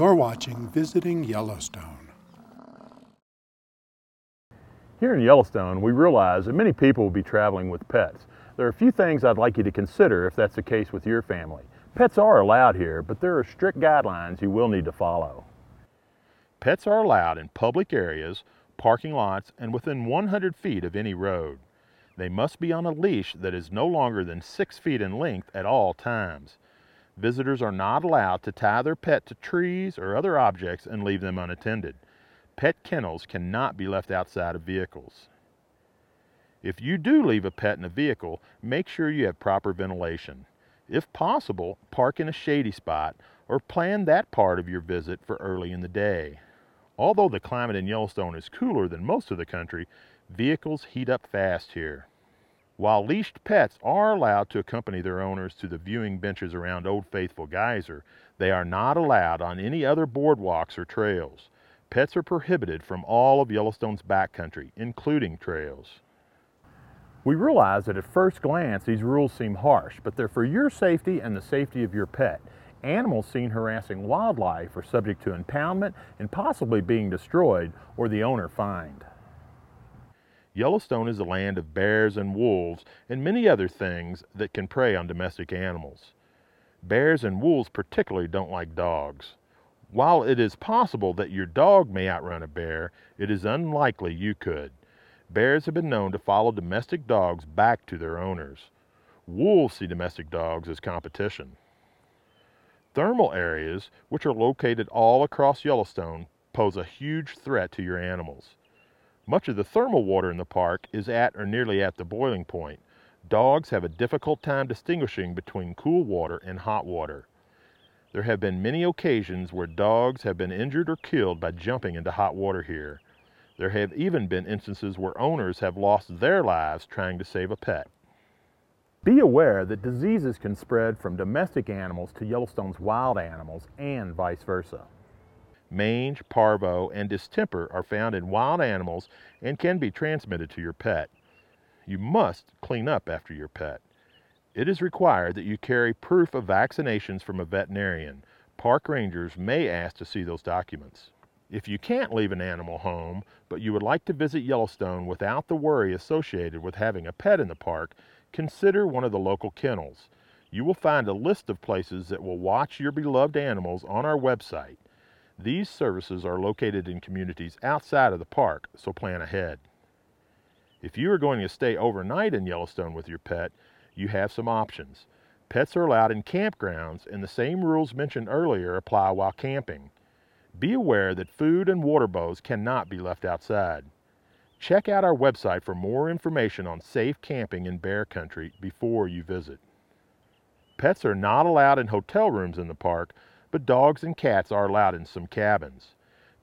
You're watching Visiting Yellowstone. Here in Yellowstone, we realize that many people will be traveling with pets. There are a few things I'd like you to consider if that's the case with your family. Pets are allowed here, but there are strict guidelines you will need to follow. Pets are allowed in public areas, parking lots, and within 100 feet of any road. They must be on a leash that is no longer than 6 feet in length at all times. Visitors are not allowed to tie their pet to trees or other objects and leave them unattended. Pet kennels cannot be left outside of vehicles. If you do leave a pet in a vehicle, make sure you have proper ventilation. If possible, park in a shady spot or plan that part of your visit for early in the day. Although the climate in Yellowstone is cooler than most of the country, vehicles heat up fast here. While leashed pets are allowed to accompany their owners to the viewing benches around Old Faithful Geyser, they are not allowed on any other boardwalks or trails. Pets are prohibited from all of Yellowstone's backcountry, including trails. We realize that at first glance these rules seem harsh, but they're for your safety and the safety of your pet. Animals seen harassing wildlife are subject to impoundment and possibly being destroyed or the owner fined. Yellowstone is a land of bears and wolves and many other things that can prey on domestic animals. Bears and wolves particularly don't like dogs. While it is possible that your dog may outrun a bear, it is unlikely you could. Bears have been known to follow domestic dogs back to their owners. Wolves see domestic dogs as competition. Thermal areas, which are located all across Yellowstone, pose a huge threat to your animals. Much of the thermal water in the park is at or nearly at the boiling point. Dogs have a difficult time distinguishing between cool water and hot water. There have been many occasions where dogs have been injured or killed by jumping into hot water here. There have even been instances where owners have lost their lives trying to save a pet. Be aware that diseases can spread from domestic animals to Yellowstone's wild animals and vice versa. Mange, parvo, and distemper are found in wild animals and can be transmitted to your pet. You must clean up after your pet. It is required that you carry proof of vaccinations from a veterinarian. Park rangers may ask to see those documents. If you can't leave an animal home, but you would like to visit Yellowstone without the worry associated with having a pet in the park, consider one of the local kennels. You will find a list of places that will watch your beloved animals on our website. These services are located in communities outside of the park, so plan ahead. If you are going to stay overnight in Yellowstone with your pet, you have some options. Pets are allowed in campgrounds, and the same rules mentioned earlier apply while camping. Be aware that food and water bows cannot be left outside. Check out our website for more information on safe camping in bear country before you visit. Pets are not allowed in hotel rooms in the park, but dogs and cats are allowed in some cabins.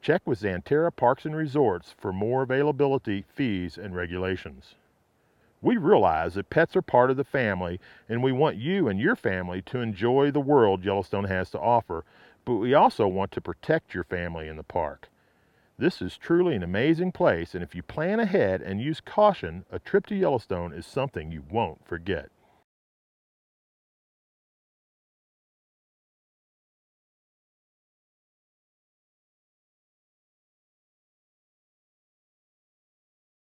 Check with Xanterra Parks and Resorts for more availability, fees, and regulations. We realize that pets are part of the family and we want you and your family to enjoy the world Yellowstone has to offer, but we also want to protect your family in the park. This is truly an amazing place, and if you plan ahead and use caution, a trip to Yellowstone is something you won't forget.